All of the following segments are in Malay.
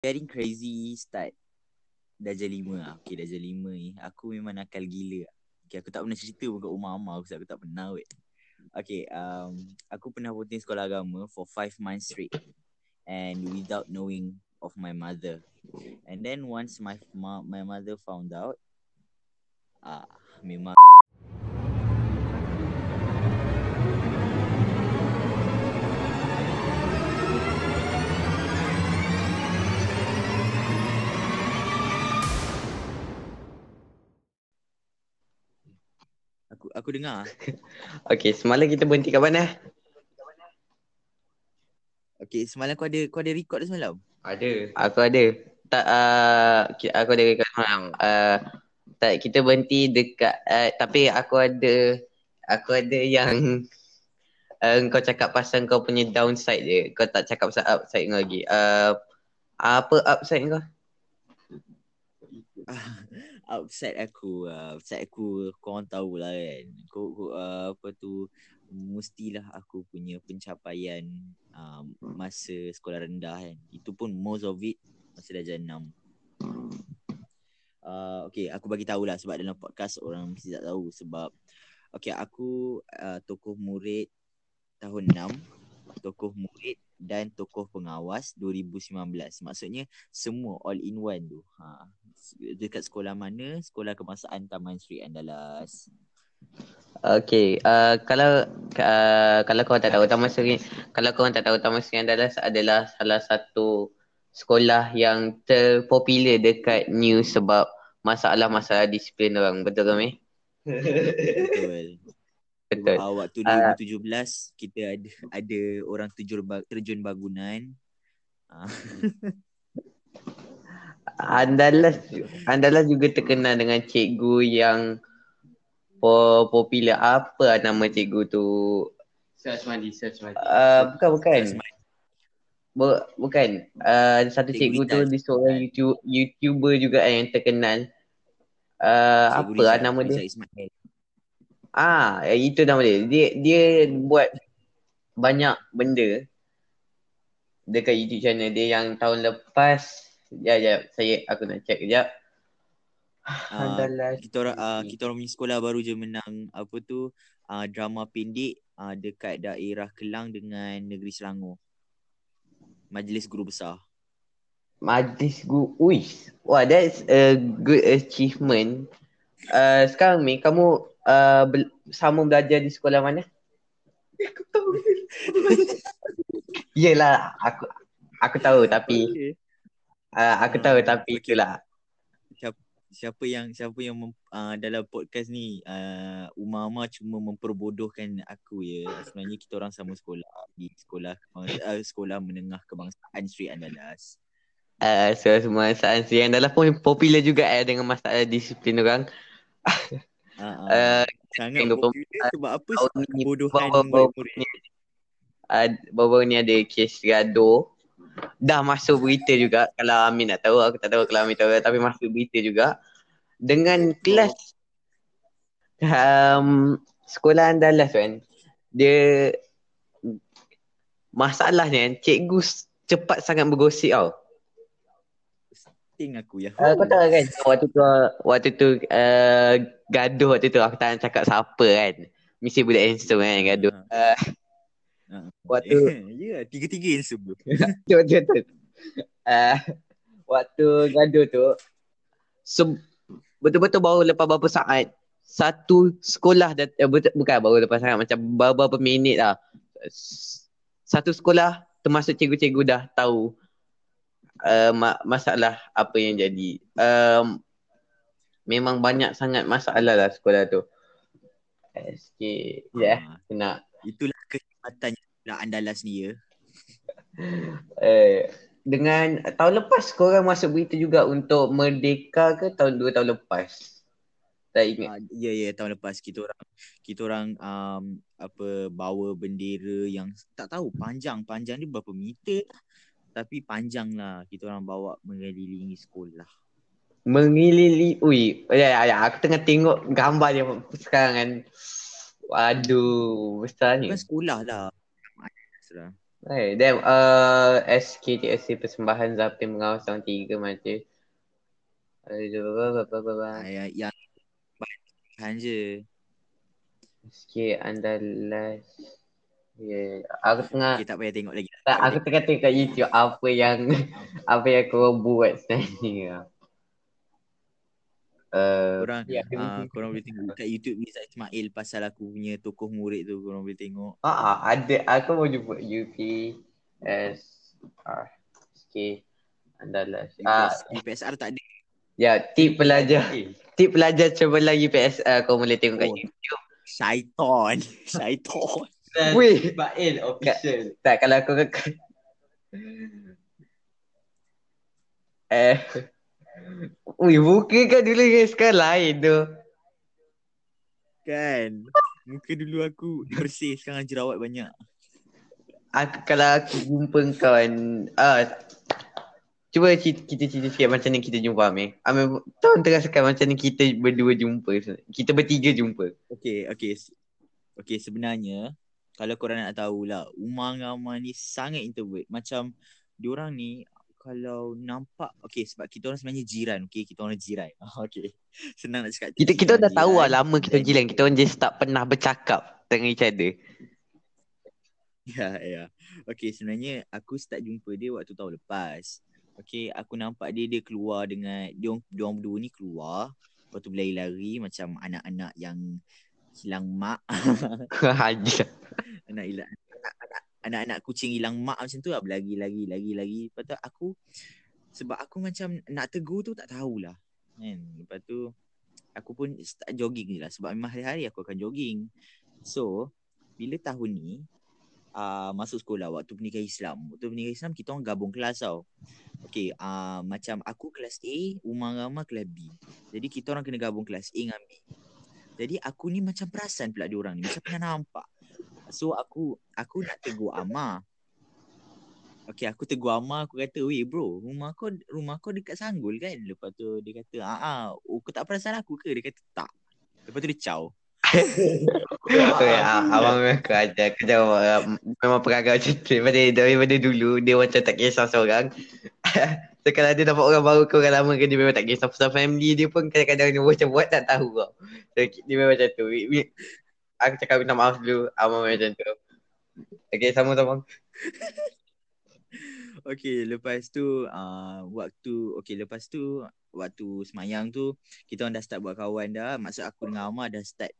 getting crazy start darjah lima lah. Okay, darjah lima ni. Aku memang nakal gila. Okay, aku tak pernah cerita pun kat rumah Amma. Aku, aku tak pernah weh. Okay, um, aku pernah voting sekolah agama for five months straight. And without knowing of my mother. And then once my ma- my mother found out, ah, memang aku dengar. Okay, semalam kita berhenti kat mana? Okay, semalam kau ada kau ada record semalam? Ada. Aku ada. Tak, uh, aku ada kat semalam. Uh, tak, kita berhenti dekat, uh, tapi aku ada, aku ada yang uh, kau cakap pasal kau punya downside je. Kau tak cakap pasal upside kau lagi. Uh, apa upside kau? outside aku uh, outside aku kau orang tahu lah kan. Kau, uh, apa tu mestilah aku punya pencapaian uh, masa sekolah rendah kan. Itu pun most of it masa darjah 6 uh, okay aku bagi tahu lah sebab dalam podcast orang mesti tak tahu sebab okay aku uh, tokoh murid tahun 6 tokoh murid dan tokoh pengawas 2019 maksudnya semua all in one tu. Ha. Dekat sekolah mana? Sekolah kebangsaan Taman Sri Andalas. Okay, uh, kalau uh, kalau kau tak tahu Taman Seri, kalau kau tak tahu Taman Seri Andalas adalah salah satu sekolah yang terpopular dekat news sebab masalah-masalah disiplin orang. Betul ke Meh? betul Betul. uh, waktu Ah. 2017 kita ada ada orang terjun terjun bangunan uh, Andalas Andalas juga terkenal dengan cikgu yang po- popular. Apa nama cikgu tu? Sasmadi, Sasmadi. Uh, bukan bukan. Sasmadi. Bu- bukan. Uh, satu Cikgu cikgu tu dia seorang YouTube YouTuber juga yang terkenal. Uh, Cikgu apa Rizal- nama dia? Ismail. Ah, itu nama dia. Dia dia buat banyak benda dekat YouTube channel dia yang tahun lepas. Ya, ya, saya aku nak check kejap. Ah, Andalas. kita orang uh, kita orang punya sekolah baru je menang apa tu uh, drama pendek uh, dekat daerah Kelang dengan Negeri Selangor. Majlis Guru Besar. Majlis Guru. Uish. Wah, that's a good achievement. Uh, sekarang Mi, kamu uh, bel- sama belajar di sekolah mana? Aku tahu. Yelah, aku aku tahu tapi Okay. uh, aku Ah, tahu tapi okay. itulah. Siapa yang siapa yang mem, uh, dalam podcast ni uh, Umar Umar cuma memperbodohkan aku ya. Sebenarnya kita orang sama sekolah di sekolah uh, sekolah menengah kebangsaan Sri Andalas. Uh, so semua sains yang dalam pun popular juga eh dengan masalah disiplin orang. Uh, Uh, sangat popular sebab apa sebab ni kebodohan baru-baru murid-murid. ni uh, baru-baru ni ada kes gaduh. Dah masuk berita juga kalau Amin nak tahu aku tak tahu kalau Amin tahu tapi masuk berita juga dengan kelas um, sekolah Andalas kan dia masalahnya kan cikgu cepat sangat bergosip tau. Ting aku ya. Uh, kau tahu kan waktu tu waktu tu uh, gaduh waktu tu aku tak nak cakap siapa kan. Mesti budak handsome kan gaduh. Uh, Uh, waktu ya, tiga-tiga yang sebut. betul betul. betul. Uh, waktu gaduh tu se- betul-betul baru lepas beberapa saat satu sekolah dat- eh, betul, bukan baru lepas sangat macam beberapa minit lah. Satu sekolah termasuk cikgu-cikgu dah tahu uh, ma- masalah apa yang jadi. Um, memang banyak sangat masalah lah sekolah tu. Eh, sikit. Ya, yeah, Ah, kena. itulah kehebatan sekolah Andalas ni ya. Eh, dengan tahun lepas korang masuk berita juga untuk Merdeka ke tahun dua tahun lepas? Tak ingat. Ah, ya ya tahun lepas kita orang kita orang um, apa bawa bendera yang tak tahu panjang panjang dia berapa meter lah. Tapi panjang lah kita orang bawa mengelilingi sekolah. Mengilili, ui, ya, ya, ya, aku tengah tengok gambar dia sekarang kan. Waduh, besar ni. Bukan sekolah lah. Hey, damn. Uh, SKTSC Persembahan Zapin Pengawasan Tiga Mata. Aduh, apa apa apa. Ah, yang, yang bahan je. SK Andalas. Yeah. Aku tengah Okay, tak payah tengok lagi. tak, aku tengah tengok kat YouTube apa yang apa yang kau buat sebenarnya. Uh, Korang, ya, ah, korang boleh tengok kat YouTube Nizam Ismail pasal aku punya tokoh murid tu. Korang boleh tengok. Ah, ah, ada aku mau jumpa UP S R SK Andalas. Ah, UPS, UPSR tak ada. ya, tip pelajar. Eh, Tip pelajar cemerlang UPS uh, kau boleh tengok kat Oh. YouTube. Syaiton. Syaiton. dan Weh. Ismail official. Tak kalau aku Eh Ui, muka kan dulu yang sekarang lain tu. Kan. Muka dulu aku bersih. Sekarang jerawat banyak. Aku, kalau aku jumpa kau kan, ah, cuba cerita, kita cerita sikit macam ni kita jumpa Amir. Amir, tolong teraskan macam ni kita berdua jumpa. Kita bertiga jumpa. Okay, okay. Okay, sebenarnya kalau korang nak tahulah, Umar dengan Amar ni sangat introvert. Macam diorang ni kalau nampak, okay sebab kita orang sebenarnya jiran, okay? Kita orang jiran. okay. Senang nak cakap. Kita kita dah tahu lah lama kita Dan- jiran. Kita orang just tak pernah bercakap dengan each other. Ya, ya. Okay, sebenarnya aku start jumpa dia waktu tahun lepas. Okay, aku nampak dia, dia keluar dengan, dia, orang- dia orang berdua ni keluar. Lepas tu berlari-lari macam anak-anak yang hilang mak. Anak hilang anak-anak kucing hilang mak macam tu lah berlari lagi lagi lagi lepas tu aku sebab aku macam nak tegur tu tak tahulah kan lepas tu aku pun start jogging je lah sebab memang hari-hari aku akan jogging so bila tahun ni uh, masuk sekolah waktu pendidikan Islam waktu pendidikan Islam kita orang gabung kelas tau Okay, uh, macam aku kelas A, Umar Rama kelas B. Jadi kita orang kena gabung kelas A dengan B. Jadi aku ni macam perasan pula diorang ni, macam pernah nampak. So aku aku nak tegur Amar. Okay aku tegur Amar aku kata weh bro rumah kau rumah kau dekat Sanggul kan Lepas tu dia kata ah ah oh, kau tak perasan aku ke Dia kata tak Lepas tu dia caw Okay, ah, abang memang aku ajar. Aku jawab uh, memang perangai macam tu. Daripada, daripada dulu, dia macam tak kisah seorang. so, kalau dia dapat orang baru ke orang lama ke, dia memang tak kisah. Pasal family dia pun kadang-kadang dia macam buat tak tahu tau. So, dia memang macam tu. Aku cakap minta maaf dulu. Abang memang macam tu. Okay, sama-sama. Okay lepas tu uh, Waktu Okay lepas tu Waktu semayang tu Kita orang dah start buat kawan dah Maksud aku dengan Amar dah start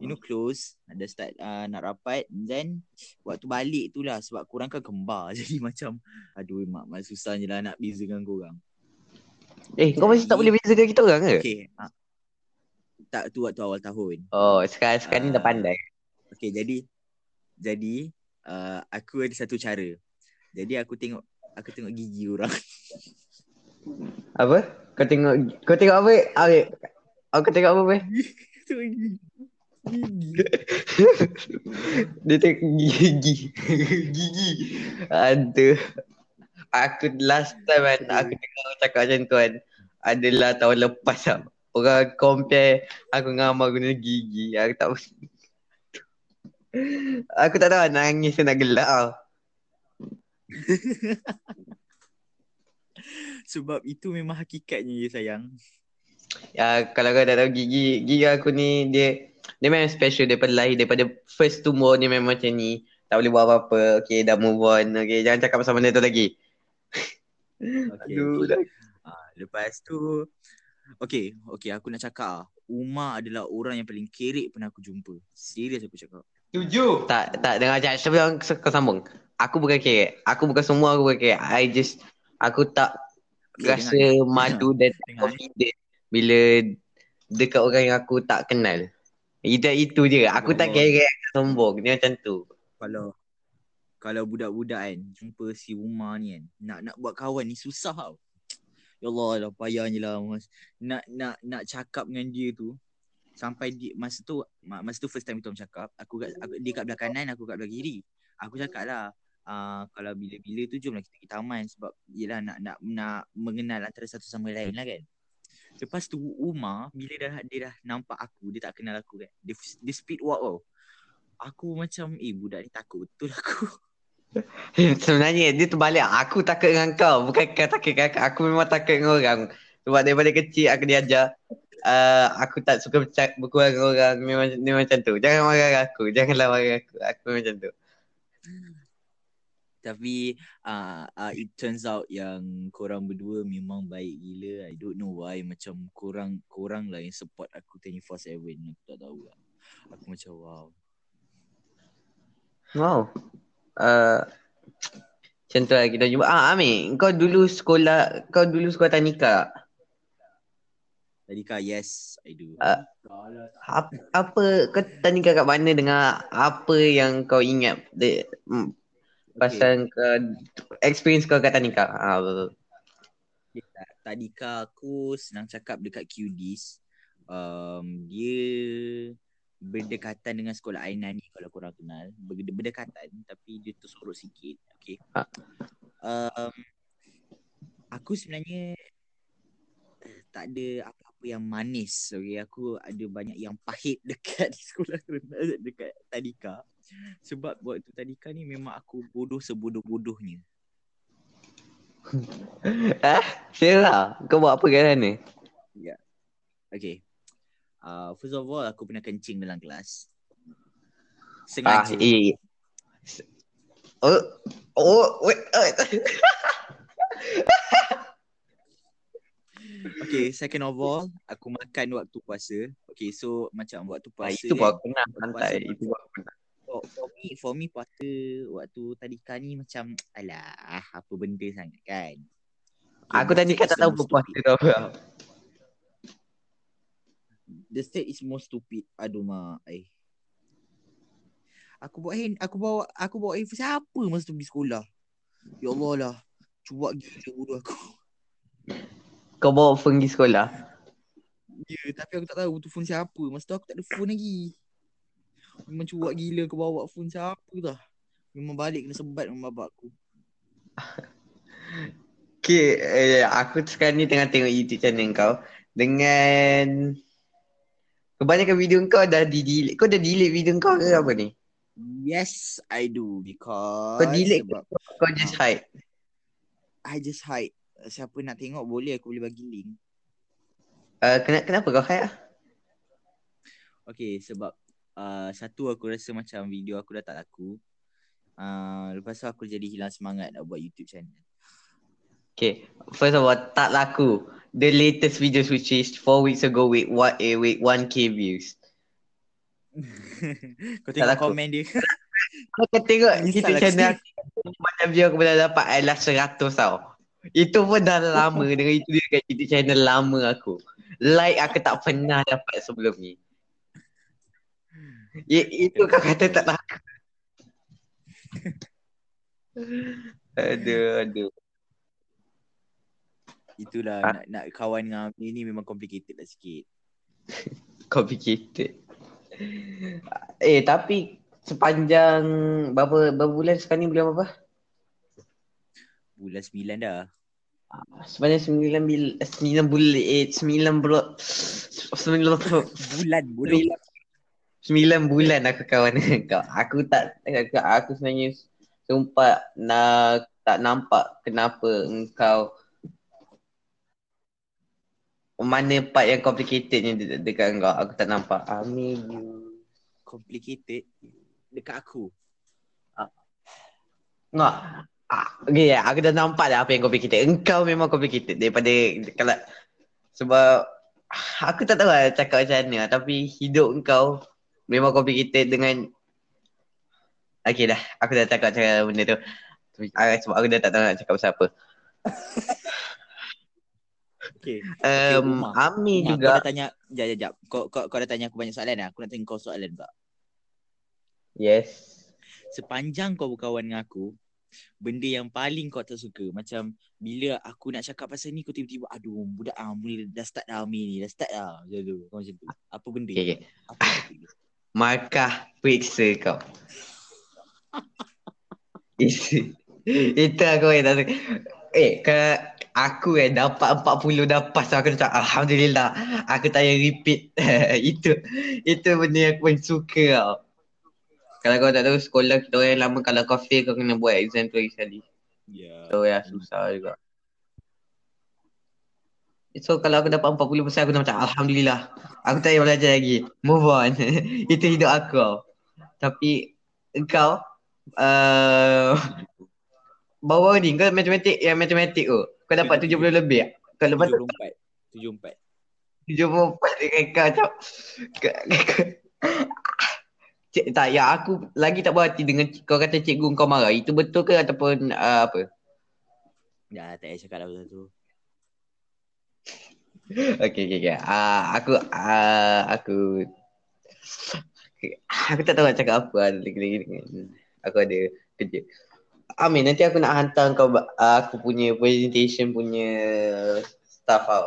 You know close Dah start uh, nak rapat Then Waktu balik tu lah Sebab korang kan kembar Jadi macam Aduh mak mak susahnya lah nak bezakan korang Eh, kau masih tak boleh bezakan kita orang ke? Okay uh, Tak tu waktu awal tahun Oh, sekarang, sekarang ni dah Ah. pandai. Okay jadi Jadi uh, Aku ada satu cara Jadi aku tengok Aku tengok gigi orang Apa? Kau tengok, kau tengok apa? Ambil. Aku tengok apa? Tengok gigi Gigi Dia tengok gigi. gigi. Aduh. Aku last time kan, aku dengar orang cakap macam tu kan. Adalah tahun lepas tau. Orang compare aku dengan Amar guna gigi. Aku tak Aku tak tahu nak nangis nak gelak. Sebab itu memang hakikatnya ya sayang. Ya, kalau kau tak tahu gigi, gigi aku ni dia dia memang special daripada lahir daripada first tumor dia memang macam ni. Tak boleh buat apa-apa. Okay, dah move on. Okay, jangan cakap pasal benda tu lagi. Okay, Aduh, okay. dah. Ah, lepas tu Okay, okay aku nak cakap ah, Umar adalah orang yang paling kerek pernah aku jumpa. Serius aku cakap. Tujuh. Tak, tak dengar macam sebelum kau sambung. Aku bukan kek. Aku bukan semua aku bukan kek. I just aku tak Okay, rasa dengar, malu dan dengar, eh. confident bila dekat orang yang aku tak kenal. Itu itu je. Aku tak Oh. kira sombong. Dia macam tu. Kalau kalau budak-budak kan jumpa si Umar ni kan nak nak buat kawan ni susah tau. Ya Allah dah payahnya lah mas. Nak nak nak cakap dengan dia tu sampai di masa tu ma- masa tu first time kita orang cakap aku aku, dia kat belah kanan aku kat belah kiri. Aku cakap lah uh, kalau bila-bila tu jomlah kita pergi taman sebab yelah nak nak nak mengenal antara satu sama lain lah kan. Lepas tu Umar bila dah dia dah nampak aku dia tak kenal aku kan. Dia dia speed walk tau. Aku macam eh budak ni takut betul aku. Sebenarnya dia terbalik. Aku takut dengan kau. Bukan kau takut dengan aku. Aku memang takut dengan orang. Sebab daripada kecil aku diajar. Uh, aku tak suka bercak- berkuat dengan orang. Memang, memang macam tu. Jangan marah aku. Janganlah marah aku. Aku memang macam tu. Tapi uh, uh, it turns out yang korang berdua memang baik gila. I don't know why macam korang korang lah yang support aku 24/7. Aku tak tahu lah. Aku macam wow. Wow. Uh, macam tu lah kita jumpa. Ah, Amir. Kau dulu sekolah, kau dulu sekolah tanika. Tadi kah yes I do. Ah. Apa, apa kau tanika kat mana dengan apa yang kau ingat de, mm, pasal kau experience kau kat tanika? Ah, betul. Okay, ta- Tadika aku senang cakap dekat QDs. Um, dia berdekatan dengan sekolah Ainan ni kalau korang kenal. Ber- Berdekatan tapi dia tersorot sikit. Okay. Ah. Um, aku sebenarnya eh, tak ada apa-apa yang manis. Okay. Aku ada banyak yang pahit dekat sekolah rendah dekat Tadika. Sebab waktu Tadika ni memang aku bodoh sebodoh-bodohnya. Ah, Sarah, kau buat apa kat sana? Okay. Uh, first of all, aku pernah kencing dalam kelas. Ah, Sengaja. eh. Oh, oh, wait. Oh. Okay, second of all, aku makan waktu puasa. Okay, so macam waktu Ah, puasa itu kan, buat pernah waktu santai. puasa- Itu buat pernah. for, for me, for me puasa waktu tadika ni macam alah, apa benda sangat kan. Okay, Aku tadi kata tahu stupid. tu apa. The state is more stupid. Aduh mak, eh. Aku bawa hand, aku bawa aku bawa handphone siapa masa tu pergi sekolah. Ya Allah lah. Cuak gila bodoh aku. Kau bawa phone pergi sekolah. Ya, tapi aku tak tahu tu phone siapa. Masa tu aku tak ada phone lagi. Memang cuak gila kau bawa phone siapa dah. Memang balik kena sebat dengan babak aku. Okay, eh, aku sekarang ni tengah tengok YouTube channel kau dengan kebanyakan video kau dah di delete. Kau dah delete video kau ke apa ni? Yes, I do because Kau delete sebab Kau just hide. I just hide. Siapa nak tengok boleh aku boleh bagi link. Uh, kenapa, kenapa kau hide ah? Okay, sebab uh, satu aku rasa macam video aku dah tak laku. Uh, lepas tu aku jadi hilang semangat nak buat YouTube channel. Okay, first of all, tak laku. The latest videos which is 4 weeks ago with what eh, with 1k views. Kau tengok laku. komen dia. Kau kan tengok lah, channel aku macam view aku dah dapat adalah 100 tau. Itu pun dah lama dengan itu dia kat YouTube channel lama aku. Like aku tak pernah dapat sebelum ni. I, itu kau kata tak laku. aduh, aduh. Itulah Ah. nak, nak kawan dengan Amir ni memang complicated lah sikit. Complicated. Eh, tapi sepanjang berapa, berapa bulan sekarang ni bulan apa? Bulan 9 dah. Sepanjang sembilan bil sembilan bulan eh sembilan bulan sembilan bulan Bulan sembilan bulan aku kawan dengan kau. Aku tak aku, aku sebenarnya sumpah nak tak nampak kenapa engkau mana part yang complicatednya de- dekat engkau. Aku tak nampak. Amin. Complicated dekat aku. Enggak. Ah, okay, aku dah nampak dah apa yang complicated. Engkau memang complicated daripada kalau sebab aku tak tahu lah cakap macam mana tapi hidup engkau memang complicated dengan Okay dah, aku dah cakap cakap benda tu. Ah, Sebab aku dah tak tahu nak cakap pasal apa. Okay. Um, Umar. Ami Umar, juga. Kau dah tanya, jap, jap, jap. Kau, kau, kau dah tanya aku banyak soalan dah. Aku nak tanya kau soalan tak? Yes. Sepanjang kau berkawan dengan aku, benda yang paling kau tak suka. Macam bila aku nak cakap pasal ni, kau tiba-tiba, aduh, budak ah, mula dah start dah Amir ni. Dah start dah. Macam tu. Kau macam tu. Apa benda? Okay, okay. Apa benda? Markah periksa kau. itu, itu aku yang tak suka. Eh, ke aku eh dapat 40 dapat so aku cakap Alhamdulillah. Aku tak payah repeat. itu itu benda yang aku paling suka tau. Kalau kau tak tahu sekolah kita orang yang lama kalau kau fail kau kena buat exam tu lagi sekali. Ya. So ya susah juga. So kalau aku dapat 40% aku dah macam Alhamdulillah. Aku tak payah belajar lagi. Move on. Itu hidup aku. Tapi engkau uh, bawa ni kau matematik yang matematik tu. Kau dapat 70 lebih. Kau lepas tu 74. 74. 74 dengan kau macam Cik, tak, ya aku lagi tak berhati dengan kau kata cikgu kau marah. Itu betul ke ataupun uh, apa? Dah tak payah cakap lah pasal tu. Okay, okay, okay. Uh, aku, uh, aku, aku tak tahu nak cakap apa lah lagi-lagi dengan aku ada kerja. Amin, nanti aku nak hantar kau uh, aku punya presentation punya stuff tau.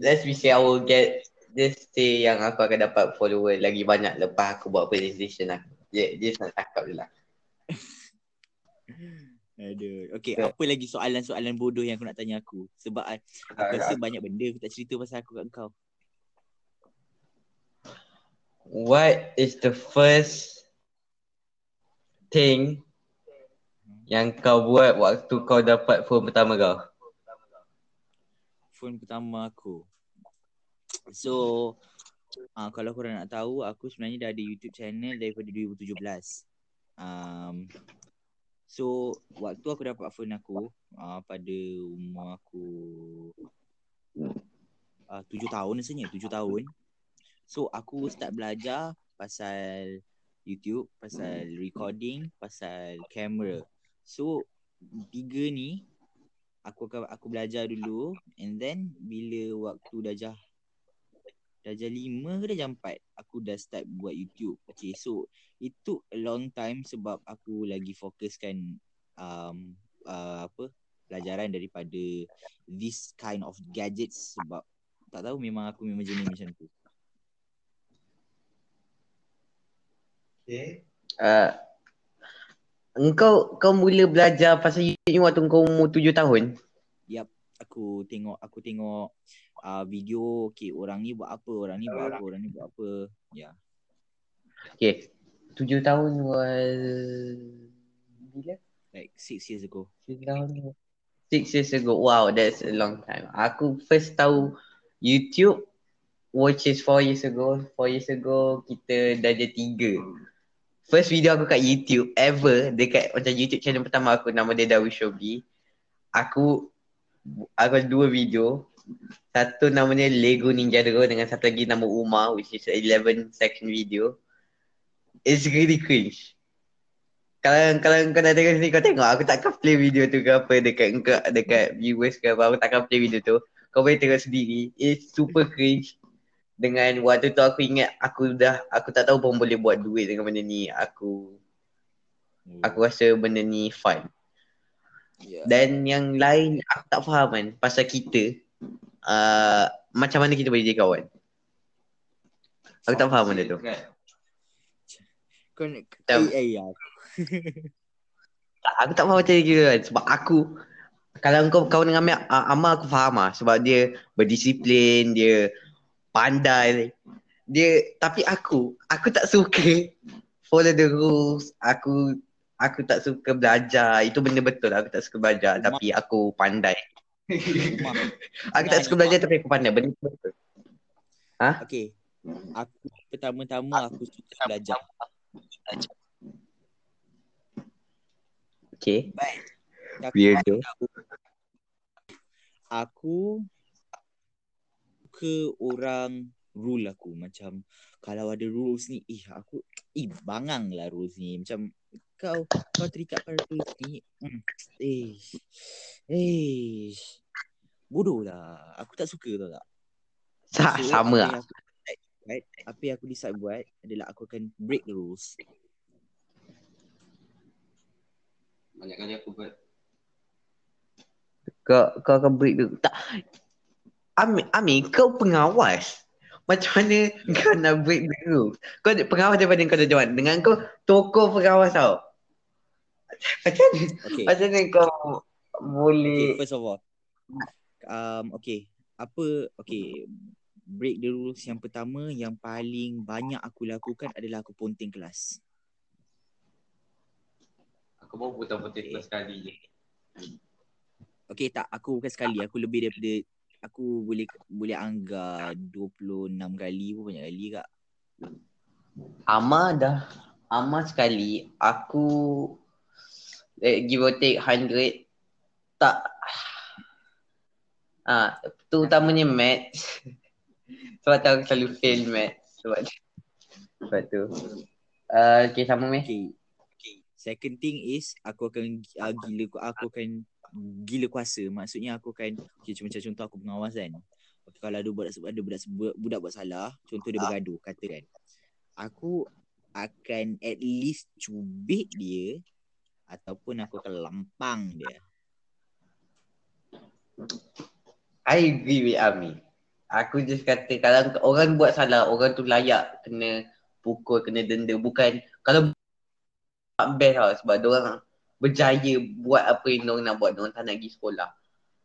Let's be say I will get this say yang aku akan dapat follower lagi banyak lepas aku buat presentation aku. Yeah, just nak cakap je lah. Aduh. Okay, Ya. apa lagi soalan-soalan bodoh yang aku nak tanya aku? Sebab ah, aku rasa banyak benda aku tak cerita pasal aku kat kau. What is the first thing yang kau buat waktu kau dapat phone pertama kau? Phone pertama aku. So, uh, kalau korang nak tahu, aku sebenarnya dah ada YouTube channel daripada 2017. Um, so, waktu aku dapat phone aku, uh, pada umur aku uh, 7 tahun rasanya, 7 tahun. So, aku start belajar pasal YouTube, pasal recording, pasal kamera. So, tiga ni aku akan aku belajar dulu and then bila waktu darjah darjah lima ke darjah empat aku dah start buat YouTube. Okay so it took a long time sebab aku lagi fokuskan um, uh, apa pelajaran daripada this kind of gadgets sebab tak tahu memang aku memang jenis macam tu. Okay. Uh, engkau kau mula belajar pasal YouTube ni waktu kau umur tujuh tahun? Aku tengok aku tengok uh, video okay orang ni buat apa, orang ni buat apa, orang ni buat apa. Ya. Yeah. Okay. Tujuh tahun was... Bila? Like six years ago. Tujuh tahun. Six years ago. Wow, that's a long time. Aku first tahu YouTube which is four years ago. Four years ago kita dah ada tiga. First video aku kat YouTube ever dekat macam YouTube channel pertama aku nama dia Darwish Shobi. Aku aku ada dua video. Satu namanya Lego Ninja Draw dengan satu lagi nama Uma which is a 11 second video. It's really cringe. Kalau kalau kau nak tengok sini kau tengok aku takkan play video tu ke apa dekat engkau dekat viewers ke apa aku takkan play video tu. Kau boleh tengok sendiri. It's super cringe. Dengan waktu tu aku ingat aku dah aku tak tahu pun boleh buat duit dengan benda ni. Aku aku rasa benda ni fun. Yeah. Dan yang lain aku tak faham kan pasal kita uh, macam mana kita boleh jadi kawan. Aku tak faham benda tu. Kau nak Tak- eh, eh, ya. Tak, aku tak faham macam ni kan sebab aku kalau kau kawan dengan uh, Amal aku faham lah sebab dia berdisiplin, dia pandai. Dia tapi aku, aku tak suka follow the rules. Aku aku tak suka belajar. Itu benda betul aku tak suka belajar Umar. tapi aku pandai. Aku tak suka belajar tapi aku pandai. Benda tu betul. Okay. Aku pertama-tama aku suka belajar. Okay. Tapi Weirdo. aku, aku suka orang rule aku macam kalau ada rules ni ih aku ih bangang lah rules ni macam kau kau terikat pada rules ni hmm, eh eh bodoh lah aku tak suka tau tak Sa- So, sama lah. aku buat, apa yang aku decide buat adalah aku akan break the rules Banyak kali aku buat. Kau kau akan break tu. Tak. Ami, Ami, kau pengawas. Macam mana kau nak break the rules? Kau ada pengawas daripada kau jawan. Dengan kau tokoh pengawas tau. Macam mana? okay Macam mana kau Okay, boleh first of all. Um, okay. Apa, okay. break the rules yang pertama yang paling banyak aku lakukan adalah aku ponting kelas. Aku baru putar-putar Okay. sekali je. Okay tak, aku bukan sekali. Aku lebih daripada aku boleh boleh anggar 26 kali pun banyak kali kak. Ama dah Ama sekali Aku eh, Give or take 100 Tak Ah, Terutamanya maths Sebab tu aku selalu fail maths Sebab tu Sebab tu uh, Okay sama meh Okay. okay. Second thing is aku akan uh, gila aku akan gila kuasa. Maksudnya aku akan okay, macam contoh aku pengawas kan. Okay, kalau ada budak ada budak budak buat salah, contoh dia bergaduh kata kan. Aku akan at least cubit dia ataupun aku akan lampang dia. I agree with Ami Aku just kata Kalau orang buat salah Orang tu layak Kena pukul Kena denda Bukan Kalau best lah Sebab orang Berjaya Buat apa yang orang nak buat Orang tak nak pergi sekolah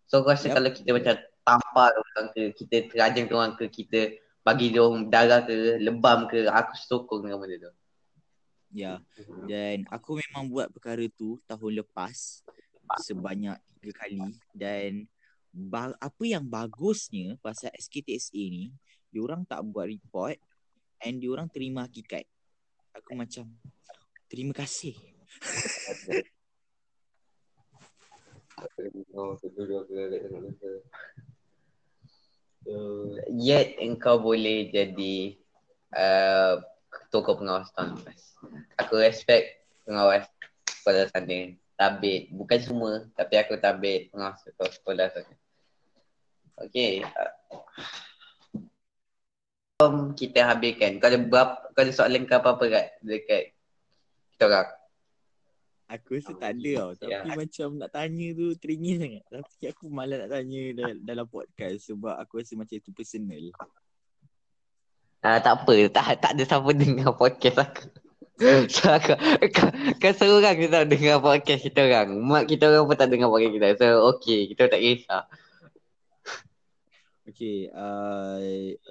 So aku rasa Yup. kalau kita macam Tampar orang ke Kita terajang orang ke Kita Bagi dia orang darah ke Lebam ke Aku sokong dengan benda tu Ya. Dan aku memang buat perkara tu tahun lepas sebanyak tiga kali dan ba- apa yang bagusnya pasal SKTSA ni diorang tak buat report and diorang terima hakikat. Aku macam terima kasih. Oh, tu dulu aku agak tengok muka. Uh, Yet engkau boleh jadi uh, Tokoh pengawas tahun lepas. Aku respect pengawas sekolah sana. Tabit, bukan semua Tapi aku tabit pengawas sekolah, sana. Okay. Um, Kita habiskan. Kau ada berapa, kau ada soalan ke apa-apa kat Dekat kita orang Aku rasa tak ada tau Tapi Ya. macam nak tanya tu teringin sangat Tapi aku malas nak tanya dal- dalam podcast Sebab aku rasa macam itu personal Ah tak apa, tak tak ada siapa dengar podcast aku. So aku, kau, kau seorang je tau dengar podcast kita orang. Mak kita orang pun tak dengar podcast kita. So okay, kita tak kisah. Okay, uh,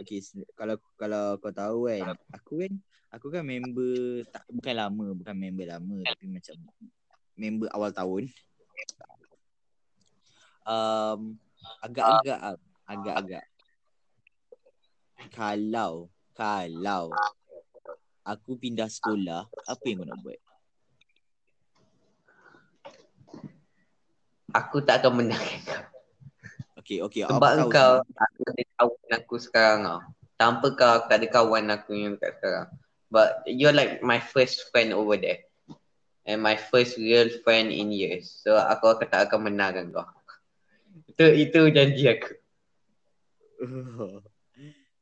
okay kalau kalau kau tahu kan, aku kan aku kan member tak bukan lama, bukan member lama tapi macam member awal tahun. Um, agak-agak ah, agak-agak. Kalau kalau aku pindah sekolah, apa yang kau nak buat? Aku tak akan menangkan kau. Okay, okay. Sebab aku kau, sebab- aku ada kawan aku sekarang tau. Tanpa kau, aku tak ada kawan aku yang dekat sekarang. But you're like my first friend over there. And my first real friend in years. So aku akan tak akan menangkan kau. Itu itu janji aku.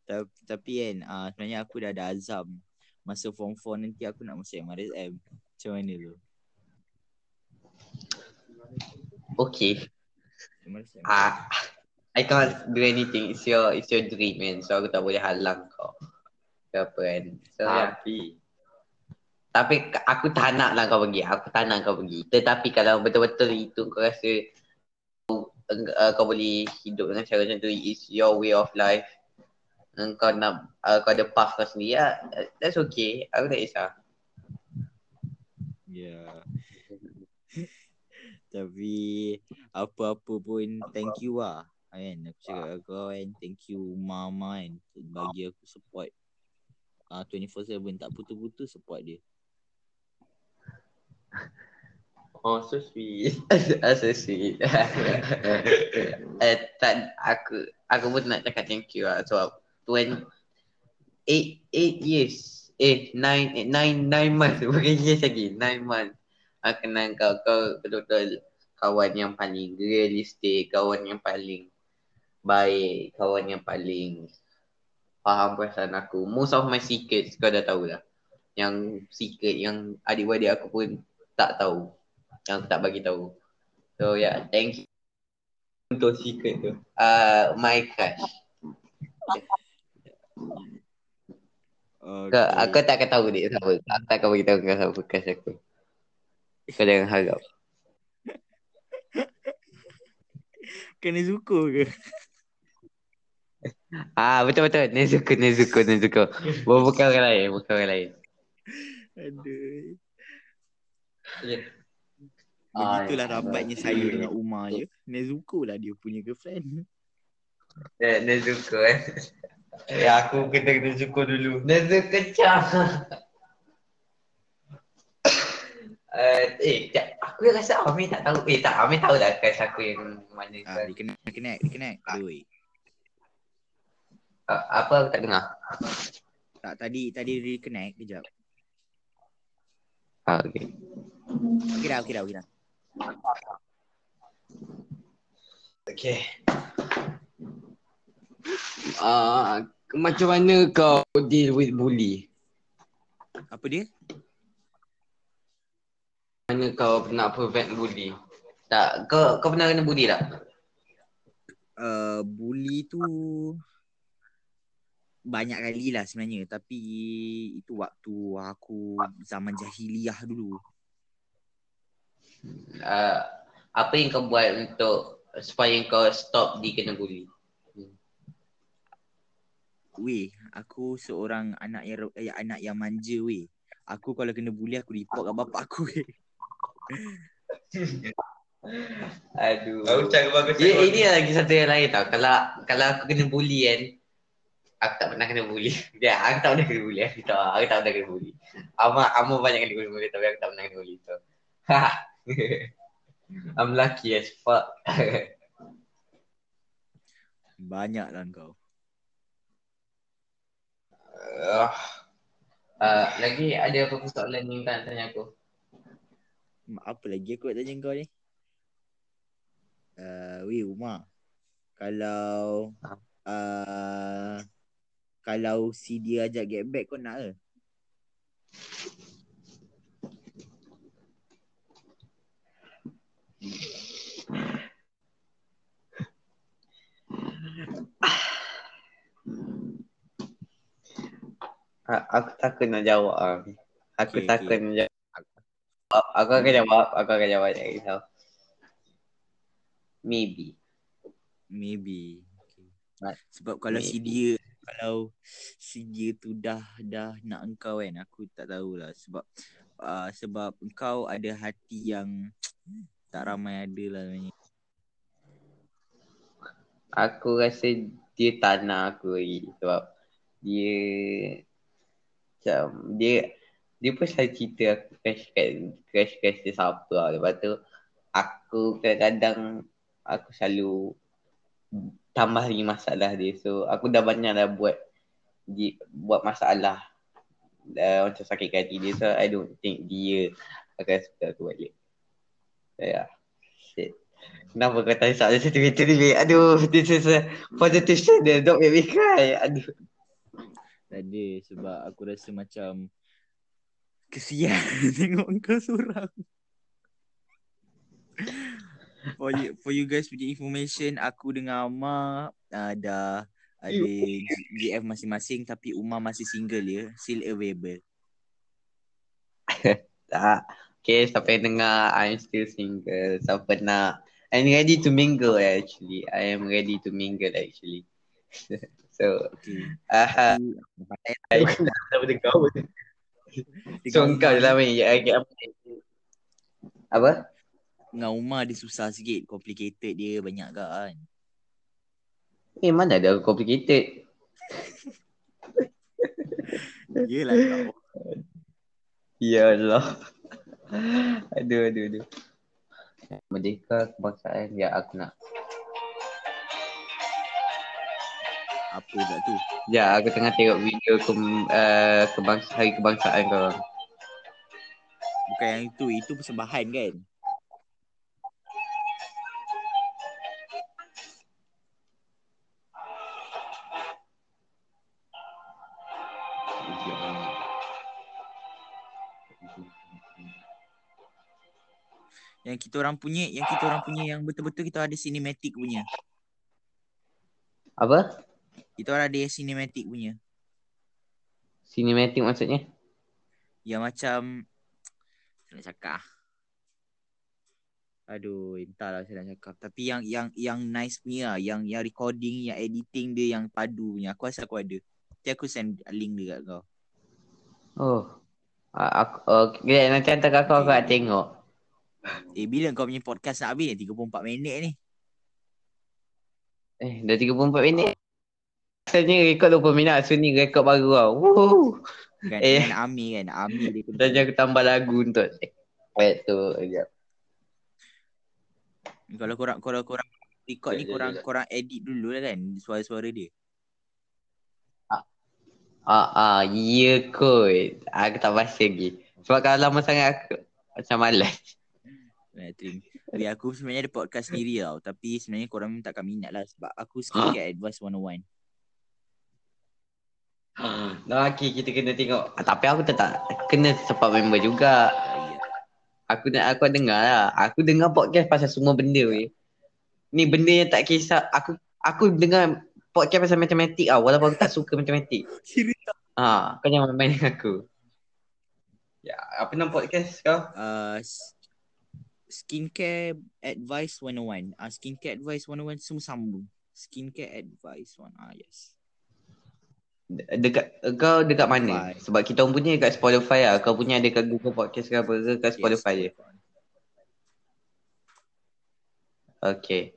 tapi, tapi kan uh, sebenarnya aku dah ada azam masa form 4 nanti aku nak masuk MRSM. Macam mana tu? Okay. Ah, I can't do anything. It's your it's your dream man. So aku tak boleh halang kau. Ke apa kan. So yeah. tapi Tapi k- aku tak nak lah kau pergi. Aku tak nak kau pergi. Tetapi kalau betul-betul itu kau rasa uh, kau boleh hidup dengan cara macam tu is your way of life. Kau nak uh, kau ada path kau sendiri ya, that's okay. Aku tak kisah. Ya. Tapi apa-apa pun thank you lah. Kan aku cakap kau kan thank you mama kan bagi aku support. Ah uh, 24/7 tak putus-putus support dia. oh so sweet. so sweet. eh, tak, aku aku pun nak cakap thank you lah sebab when eight eight years eh nine eh, nine nine months bukan years lagi nine months aku kenal kau kau betul-betul kawan yang paling realistik kawan yang paling baik kawan yang paling faham perasaan aku most of my secrets kau dah tahu dah yang secret yang adik-adik aku pun tak tahu yang aku tak bagi tahu so yeah thank you untuk secret tu uh, my crush Okay. Kau, aku tak akan tahu dia siapa. Aku tak akan bagi tahu kau siapa crush aku. Kau jangan harap. Kena suka ke? Ah betul betul. Nezuko Nezuko Nezuko. Bukan orang lain, bukan orang lain. Aduh. Ya. Begitulah Ah, rabatnya saya dengan Umar je. Nezuko lah dia punya girlfriend. Eh, Nezuko eh. Eh, aku kena Nezuko dulu. Nezuko Chan. Uh, eh, tak, aku rasa Amir tak tahu. Eh, tak, Amir tahu lah kes aku yang mana. Ah, dia connect, dia connect. Aduh. Uh, apa aku tak dengar? Tak, tadi tadi dia connect kejap. Ah, okay. Okey dah, okey dah, okey dah. Okay. Uh, macam mana kau deal with bully? Apa dia? Mana kau nak prevent bully? Tak, kau kau pernah kena bully tak? Uh, bully tu banyak kali lah sebenarnya tapi itu waktu aku zaman jahiliah dulu. Uh, apa yang kau buat untuk supaya kau stop di kena bully? Weh, aku seorang anak yang eh, anak yang manja weh. Aku kalau kena bully aku report kat bapak aku weh. Aduh. Aku bagus. Ya, ini lagi satu yang lain tau. Kalau kalau aku kena bully kan, aku tak pernah kena bully. Ya, aku tak pernah kena bully. Aku tak, aku tak pernah kena bully. Ama, ama banyak kena bully tapi aku tak pernah kena bully tu. I'm lucky as fuck. Banyak lah kau. uh, uh, lagi ada apa soalan yang nak tanya aku? Apa lagi aku nak tanya kau ni? Uh, weh Umar. Kalau uh, kalau si dia ajak get back kau nak ke? A- aku takut nak jawab ah. Aku Okay, takut okay. nak jawab. Aku akan jawab, aku akan jawab jangan risau. Maybe. Maybe. Okay. Right. Sebab kalau si Maybe. dia kalau dia tu dah dah nak engkau kan aku tak tahulah sebab uh, sebab engkau ada hati yang tak ramai ada lah sebenarnya. Aku rasa dia tak nak aku lagi sebab dia macam dia dia pun selalu cerita aku crush kat crush crush dia siapa lah. Lepas tu aku kadang-kadang aku selalu tambah lagi masalah dia. So aku dah banyak dah buat dia, buat masalah uh, macam sakit hati dia. So I don't think dia akan suka aku balik. So yeah. Shit. Kenapa kau tanya soalan sentimental ni? Aduh, this is a positive channel. Don't make me cry. Aduh. Tak ada sebab aku rasa macam kesian tengok engkau seorang. For you, for you guys punya information, aku dengan Amar uh, dah ada GF masing-masing tapi Umar masih single ya. Still available. Tak. Okay, siapa yang dengar, I'm still single. Siapa nak, I'm ready to mingle actually. I am ready to mingle actually. so, Okay. uh, Siapa dengar pun. so engkau je lah main. Ya, okay, apa? Dengan Umar dia susah sikit. Complicated dia banyak kan. Eh, mana ada complicated. Yelah kau. Ya Allah. aduh, aduh, aduh. Merdeka kebangsaan. Ya, aku nak. Apa pula tu? Ya, aku tengah tengok video ke, uh, kebangsa, hari kebangsaan kau. Bukan yang itu. Itu persembahan kan? Yang kita orang punya, yang kita orang punya yang betul-betul kita ada cinematic punya. Apa? Kita orang ada yang cinematic punya. Cinematic maksudnya? Yang macam Macam nak cakap. Aduh, entahlah saya nak cakap. Tapi yang yang yang nice punya lah. Yang yang recording, yang editing dia yang padu punya. Aku rasa aku ada. Nanti aku send link dia kat kau. Oh. Aku, okay. nanti hantar kat kau aku nak tengok. Eh, bila kau punya podcast nak habis ni? 34 minit ni. Eh, dah 34 minit. Asalnya rekod 20 minit. So ni rekod baru tau. Woo. Kan, Eh. dengan Ami kan. Ami dia. Dan aku tambah lagu untuk eh tu. Sekejap. Kalau korang, kalau korang record ni, korang, korang edit dulu lah kan. Suara-suara dia. Ah, ah, ya kot. Aku tak pasti lagi. Sebab kalau lama sangat aku macam malas. Nah, Trim. Tapi aku sebenarnya ada podcast sendiri tau. Tapi sebenarnya korang memang takkan minat lah. Sebab aku skincare advice 101. Nah, okay, kita kena tengok. Ah, tapi aku tetap kena support member juga. Ah. Aku nak aku dengar lah. Aku dengar podcast pasal semua benda weh. Ni benda yang tak kisah. Aku aku dengar podcast pasal matematik ah walaupun aku tak suka matematik. Serius? Ha, kau jangan main dengan aku. Ya, apa nama podcast kau? Uh, skincare advice 101. Ah, skincare advice 101 semua sambung. Skincare advice one. Ah, yes. De- Dekat kau dekat mana? Spotify. Sebab kita orang punya dekat Spotify lah. Kau punya ada kat Google Podcast ke apa ke kat Spotify je. Okay.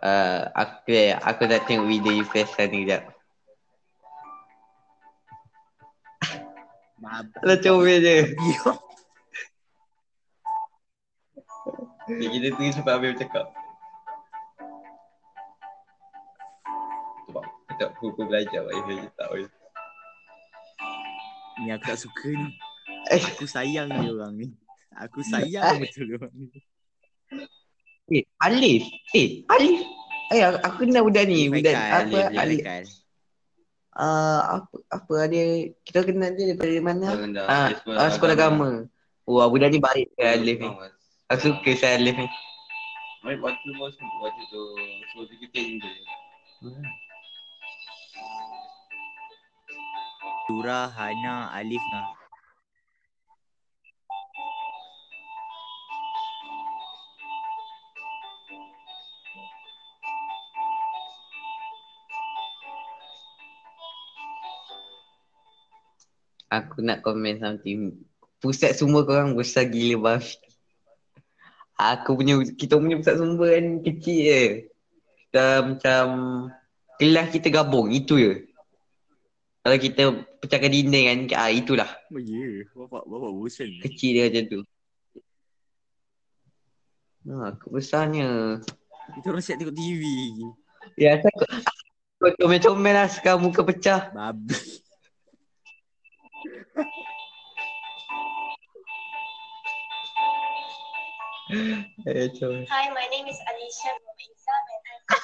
Uh, aku aku nak tengok video you face ni sekejap. Babi. Lah comel je. Okay, kita tunggu sampai Abel cakap. Sebab kita aku belajar Pak Ifah tak tahu. Ni aku tak suka ni. Eh. Aku sayang dia orang ni. Aku sayang betul dia orang ni. Eh, Alif. Eh, Alif. Eh, aku, kenal budak ni. Budak apa? Alif. Uh, apa apa dia kita kenal dia daripada mana? Ah, sekolah ah, sekolah agama. agama. Wah, budak ni baik ke Alif ni. Aku suka saya Alif ni. Baik, waktu bos waktu tu so kita je. Dura, Hana, Alif nah. Aku nak komen something. Pusat semua korang besar gila babi. Aku punya, kita punya pusat semua kan kecil je. Kita macam kelas kita gabung, itu je. Kalau kita pecahkan dinding kan, ah, itulah. Oh ya, bapak bapak bosan. Kecil dia macam tu. Ha, aku besarnya. Kita orang siap tengok TV. Ya, aku, aku comel-comel lah sekarang muka pecah. Babi. Hi, my name is Alicia from Exam and I'm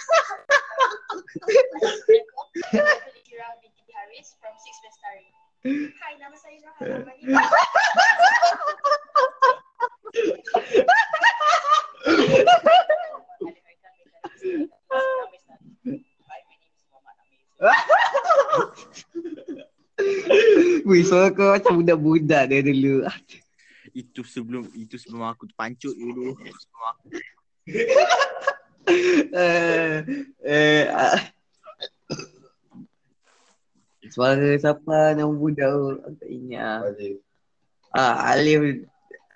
Kira binti Haris from Six Bestari. Hi, nama saya Rahman Amani. Wih, suara kau macam budak-budak dia dulu. Itu sebelum itu sebelum aku terpancut dulu. Eh, eh, ah. Suara siapa nama budak tu? Aku tak ingat. Ah, Alif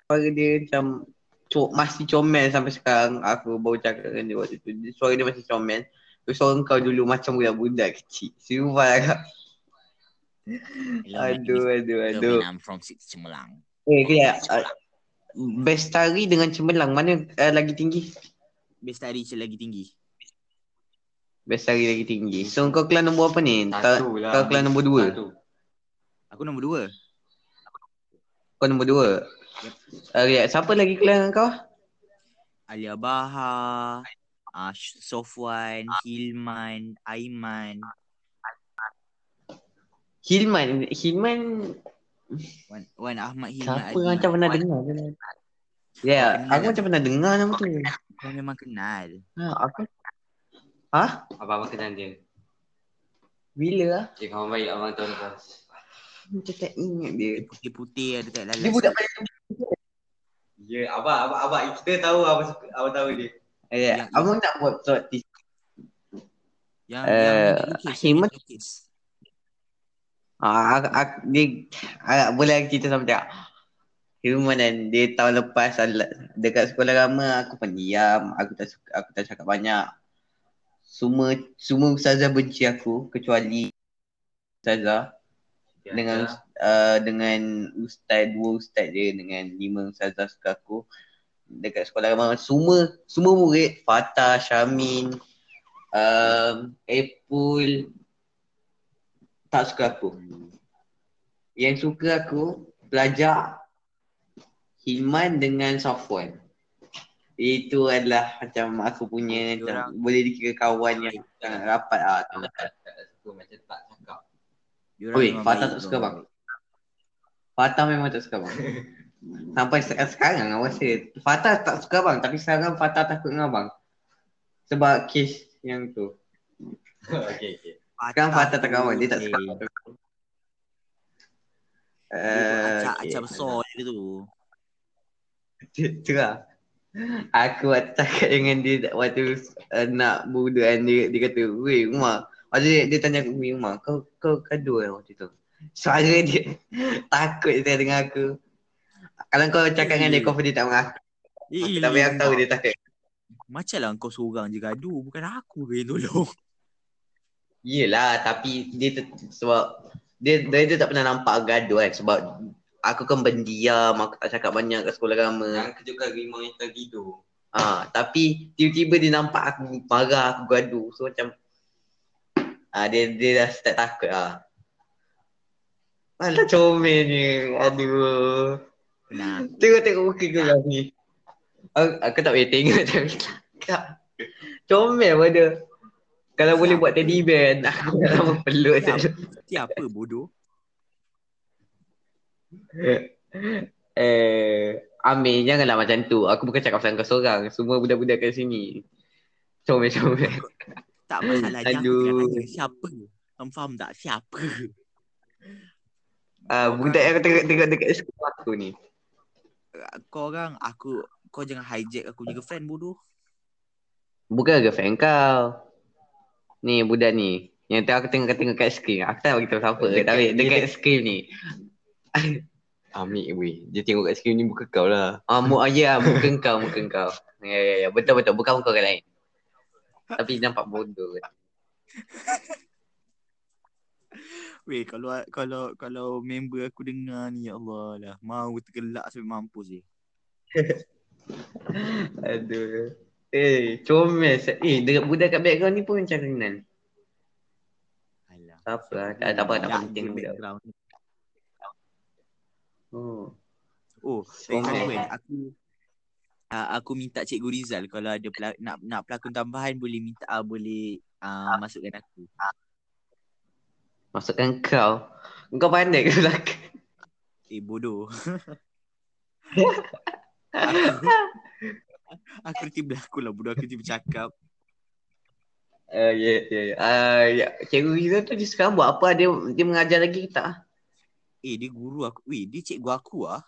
suara dia macam co- masih comel sampai sekarang. Aku baru cakap dengan dia waktu tu. Dia- Suara dia masih comel. Terus suara kau dulu macam budak-budak kecil. Sumpah lah. Hello, Aduh, aduh, aduh. I'm from Six Cemerlang. Eh, kejap. Uh, Bestari dengan Cemerlang mana uh, lagi tinggi? Bestari je lagi tinggi. Bestari lagi tinggi. So kau kelas nombor apa ni? Satu lah. kau kelas nombor dua? Satu. Aku nombor dua. Kau nombor dua? Uh, ya. Siapa lagi kelas dengan kau? Alia Baha, uh, Sofwan, Hilman, Aiman, Hilman. Hilman Wan, Wan Ahmad Hilman. siapa yang macam pernah dengar? Ya, yeah, Kenal aku macam pernah dengar nama tu. Kau memang kenal. Ha, aku Ha? Apa-apa kenal dia. Bila lah? Dia kawan baik abang tahun lepas. Macam tak ingat dia. Dia putih-putih ada tak lalas. Dia budak paling Ya, abang, abang, abang, kita tahu abang suka, abang tahu dia. Eh, Yang- abang nak buat plot twist. Yang Eh, yang lukis, Himan- dia lukis. Ah, aku, aku, dia, ah, boleh cerita sama dia. Hilman dan dia tahun lepas al- dekat sekolah lama aku pendiam, aku tak suka, aku tak cakap banyak. Semua semua ustazah benci aku kecuali ustazah. Dengan uh, dengan ustaz dua ustaz dia dengan lima ustazah suka aku. Dekat sekolah lama semua semua murid. Fatah, Syamin, um, Apple tak suka aku. Yang suka aku pelajar Hilman dengan Safwan. Itu adalah macam aku punya macam, boleh dikira kawan yang sangat rapat ah. Tak, macam tak cakap. Oi, Fatah tak suka bang. Fatah memang tak suka bang. Sampai se- sekarang aku rasa Fatah tak suka bang tapi sekarang Fatah takut dengan abang. Sebab kes yang tu. Okey, okey. Sekarang Fatah tak kawan, dia tak eh, suka. Uh, acak-acak besar dia tu. Tu lah. Aku waktu cakap dengan dia waktu uh, nak budak dia, dia kata, weh Umar. Waktu dia, dia tanya aku, weh Umar, kau kau kadu kan waktu tu? Suara dia takut dia dengan aku. Kalau kau cakap dengan dia, kau pun dia tak mengaku. Eh, Tapi aku tahu dia takut. Macam lah kau seorang je gaduh. Bukan aku ke yang tolong. Yelah, tapi dia tu, sebab dia, dia, dia tak pernah nampak gaduh kan sebab aku kan pendiam, aku tak cakap banyak kat sekolah agama. Yang kejutkan rimau yang tertidur. Ah, tapi tiba-tiba dia nampak aku marah, aku gaduh. So macam ah dia dia dah start takut ah. Alah comel ni. Aduh. Nah, Tengok tengok muka kau lah ni. Aku, aku tak boleh tengok tapi. Comel pada. Kalau boleh buat teddy bear aku dah lama peluk Siapa? saja. siapa bodoh? Eh, Amir janganlah macam tu. Aku bukan cakap pasal kau seorang. Semua budak-budak kat sini. Comel-comel. Tak masalah Aduh. siapa. Kamu faham tak? Siapa? Ah, budak yang tengok tengok dekat sekolah aku ni. Kau orang, aku kau jangan hijack aku punya girlfriend bodoh. Bukan girlfriend kau. Ni budak ni. Yang tu aku tengok tengok kat skrin. Aku tak beritahu siapa. Dekat- tapi dia dekat dek- skrin ni. Amik weh. Dia tengok kat skrin ni bukan kau lah. Ah, mu, ah, ya, muka kau, muka kau. Ya, ya, ya. Betul, betul. Bukan muka orang lain. Tapi nampak bodoh. Weh, kalau kalau kalau member aku dengar ni ya Allah lah, mau tergelak sampai mampus je. Aduh. Eh, comel. Eh, dekat budak kat background ni pun macam kenal. Alah. Tak apa lah. Tak, tak apa, tak Budak penting je budak. background. Oh. Oh, Comel. kan aku uh, aku minta Cikgu Rizal kalau ada pela- nak nak pelakon tambahan boleh minta uh, boleh uh, masukkan aku. Masukkan kau. Kau pandai ke belakang? Eh bodoh. aku, aku nanti berlakon lah bodoh aku nanti bercakap. Uh, ya, ya, ya. Uh, ya. Cikgu Rizal tu dia sekarang buat apa? Dia dia mengajar lagi ke tak? Eh dia guru aku. Weh dia cikgu aku ah.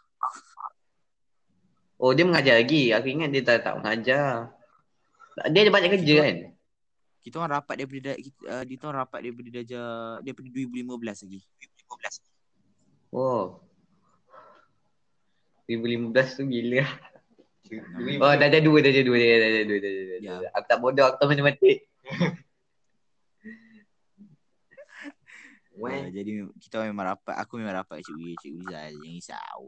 Oh, dia mengajar lagi. Aku ingat dia tak, tak mengajar. Dia ada banyak kerja kan? Kita orang rapat daripada da- kita, uh, kita orang rapat daripada darjah daripada 2015 lagi. 2015. Oh. 2015 tu gila. Oh, dah ada dua, dah ada dua, dah ada dua, dah ada dua, dah. Ya. Aku tak bodoh, aku tak matematik. Uh, jadi kita memang rapat. Aku memang rapat dengan cikgu cikgu Rizal. Jangan risau.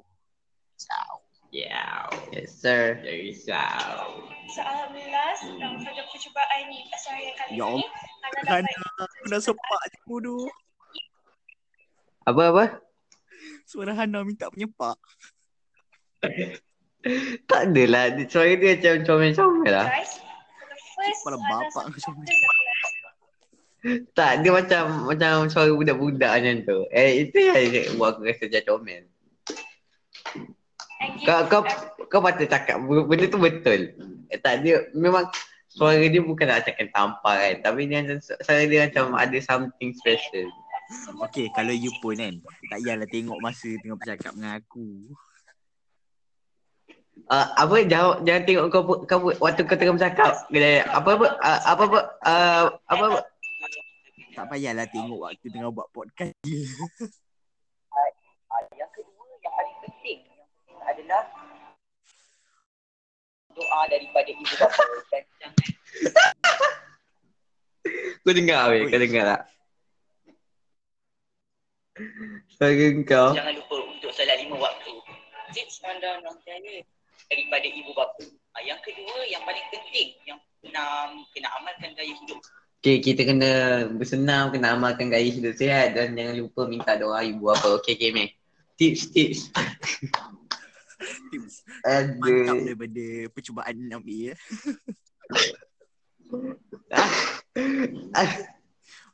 Risau. Yeah. Yes, sir. Jangan risau. So, Alhamdulillah, um, pada percubaan ni, pasal yang kali Ya ni, Allah. Hana Hana, dapat aku nak sepak je bodoh. Apa-apa? Suara Hana minta penyepak. Tak adalah. Dia- Suara dia macam comel-comel lah. Kepala bapak subject comel. Tak, dia macam macam suara budak-budak macam tu. Eh, itu yang dia buat aku rasa macam comel. Kau, kau, kau patut cakap benda tu betul. Eh, tak, dia memang suara dia bukan nak cakap tampar kan. Tapi dia macam, suara dia macam ada something special. Okay, kalau you pun kan, tak payahlah tengok masa tengah bercakap dengan aku. Uh, apa jangan jangan tengok kau kau waktu kau tengah bercakap. Kena apa apa uh, apa apa uh, apa apa Tak payahlah tengok waktu tengah buat podcast. Yang kedua yang paling penting adalah doa daripada ibu bapa dan jangan kau dengar weh, kau dengar tak? Suara kau. jangan lupa untuk solat lima waktu. Tips anda nak tanya daripada ibu bapa. Ah, yang kedua yang paling penting yang kena kena amalkan gaya hidup. Okay, kita kena bersenam, kena amalkan gaya hidup sihat dan jangan lupa minta doa ibu apa. Okay, okay, meh. Tips, tips. Tips mantap daripada percubaan Nabi ya. Ah,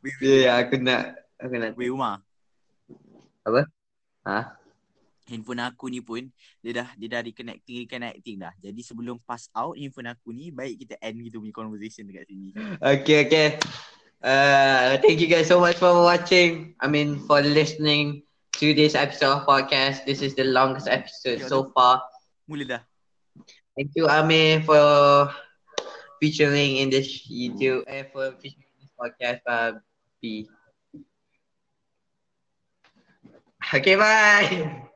Weh, Ya, ya, aku nak, aku nak. weh Umar. Ha? Handphone aku ni pun dia dah dia dah reconnecting reconnecting dah. Jadi sebelum pass out handphone aku ni baik kita end kita punya conversation dekat sini. Okay, okay. Uh, thank you guys so much for watching. I mean, for listening to this episode of podcast. This is the longest episode so far. Mula dah. Thank you, Ame, for featuring in this YouTube, eh, for featuring in this podcast, uh, B. Okay, bye.